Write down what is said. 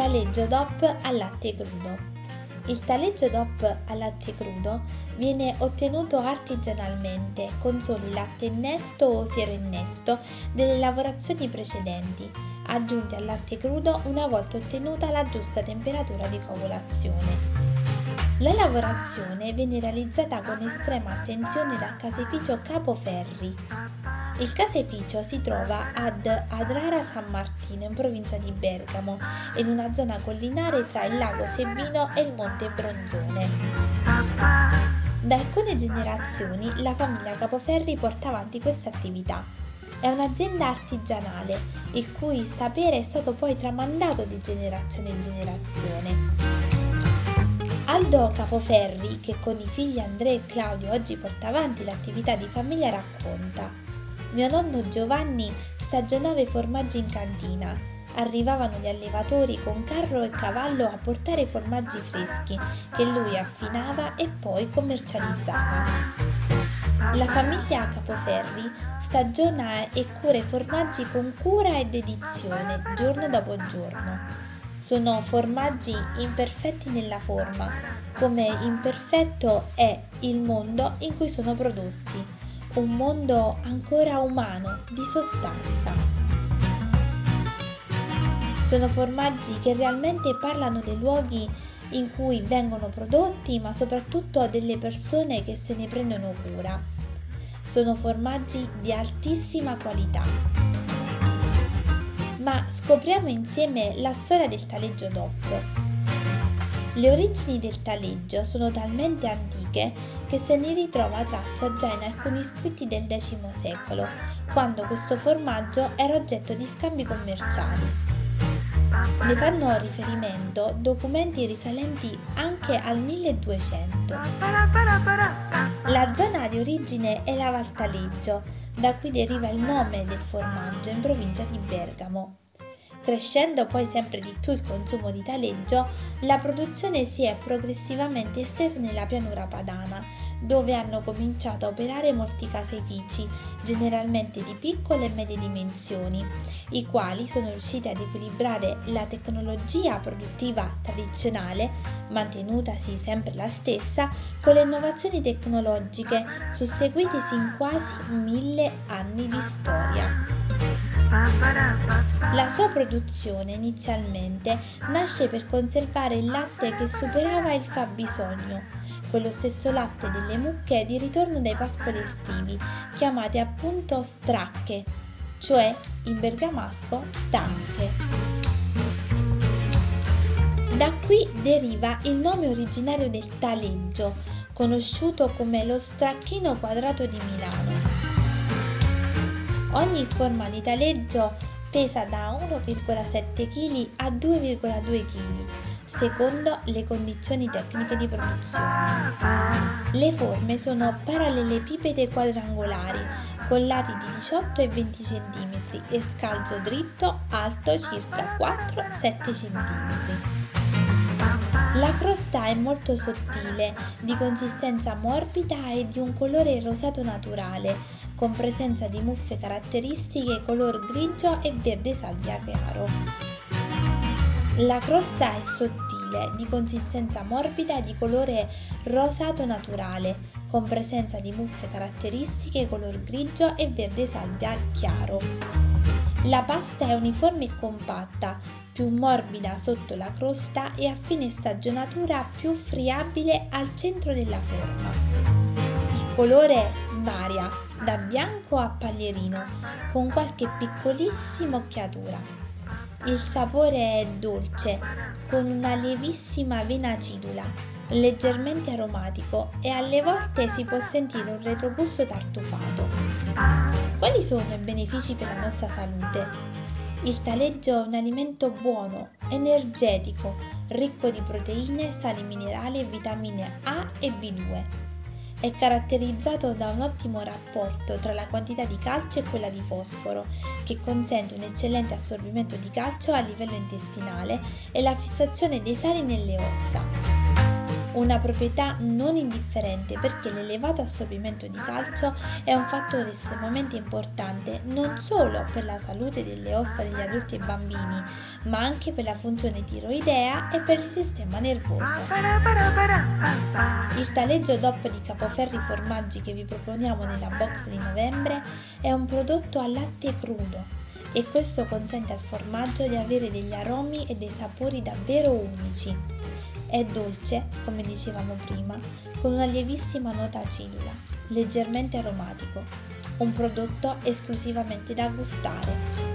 Taleggio DOP al latte crudo. Il taleggio DOP al latte crudo viene ottenuto artigianalmente con soli latte innesto o siero innesto delle lavorazioni precedenti, aggiunti al latte crudo una volta ottenuta la giusta temperatura di coagulazione. La lavorazione viene realizzata con estrema attenzione dal caseificio Capoferri, il caseificio si trova ad Adrara San Martino in provincia di Bergamo, in una zona collinare tra il lago Sebino e il monte Bronzone. Da alcune generazioni la famiglia Capoferri porta avanti questa attività. È un'azienda artigianale, il cui sapere è stato poi tramandato di generazione in generazione. Aldo Capoferri, che con i figli Andrea e Claudio oggi porta avanti l'attività di famiglia, racconta mio nonno Giovanni stagionava i formaggi in cantina. Arrivavano gli allevatori con carro e cavallo a portare i formaggi freschi che lui affinava e poi commercializzava. La famiglia Capoferri stagiona e cura i formaggi con cura e dedizione, giorno dopo giorno. Sono formaggi imperfetti nella forma, come imperfetto è il mondo in cui sono prodotti un mondo ancora umano, di sostanza. Sono formaggi che realmente parlano dei luoghi in cui vengono prodotti, ma soprattutto delle persone che se ne prendono cura. Sono formaggi di altissima qualità. Ma scopriamo insieme la storia del taleggio DOP. Le origini del taleggio sono talmente antiche che se ne ritrova traccia già in alcuni scritti del X secolo, quando questo formaggio era oggetto di scambi commerciali. Ne fanno riferimento documenti risalenti anche al 1200. La zona di origine è la Valtaleggio, da cui deriva il nome del formaggio in provincia di Bergamo. Crescendo poi sempre di più il consumo di taleggio, la produzione si è progressivamente estesa nella pianura padana, dove hanno cominciato a operare molti caseifici, generalmente di piccole e medie dimensioni, i quali sono riusciti ad equilibrare la tecnologia produttiva tradizionale, mantenutasi sempre la stessa, con le innovazioni tecnologiche susseguitesi in quasi mille anni di storia. La sua produzione inizialmente nasce per conservare il latte che superava il fabbisogno, quello stesso latte delle mucche di ritorno dai pascoli estivi, chiamate appunto stracche, cioè in bergamasco stanche. Da qui deriva il nome originario del taleggio, conosciuto come lo stracchino quadrato di Milano. Ogni forma di taleggio pesa da 1,7 kg a 2,2 kg, secondo le condizioni tecniche di produzione. Le forme sono parallelepipede quadrangolari, con lati di 18 e 20 cm e scalzo dritto alto circa 4-7 cm. La crosta è molto sottile, di consistenza morbida e di un colore rosato naturale, con presenza di muffe caratteristiche color grigio e verde salvia chiaro. La crosta è sottile, di consistenza morbida e di colore rosato naturale, con presenza di muffe caratteristiche color grigio e verde salvia chiaro. La pasta è uniforme e compatta, più morbida sotto la crosta e a fine stagionatura più friabile al centro della forma. Il colore varia da bianco a paglierino con qualche piccolissima occhiatura. Il sapore è dolce con una lievissima vena acidula, leggermente aromatico e alle volte si può sentire un retrogusto tartufato. Quali sono i benefici per la nostra salute? Il taleggio è un alimento buono, energetico, ricco di proteine, sali minerali e vitamine A e B2. È caratterizzato da un ottimo rapporto tra la quantità di calcio e quella di fosforo, che consente un eccellente assorbimento di calcio a livello intestinale e la fissazione dei sali nelle ossa. Una proprietà non indifferente perché l'elevato assorbimento di calcio è un fattore estremamente importante non solo per la salute delle ossa degli adulti e bambini, ma anche per la funzione tiroidea e per il sistema nervoso. Il taleggio DOP di Capoferri Formaggi che vi proponiamo nella box di novembre è un prodotto a latte crudo e questo consente al formaggio di avere degli aromi e dei sapori davvero unici. È dolce, come dicevamo prima, con una lievissima nota acilla, leggermente aromatico, un prodotto esclusivamente da gustare.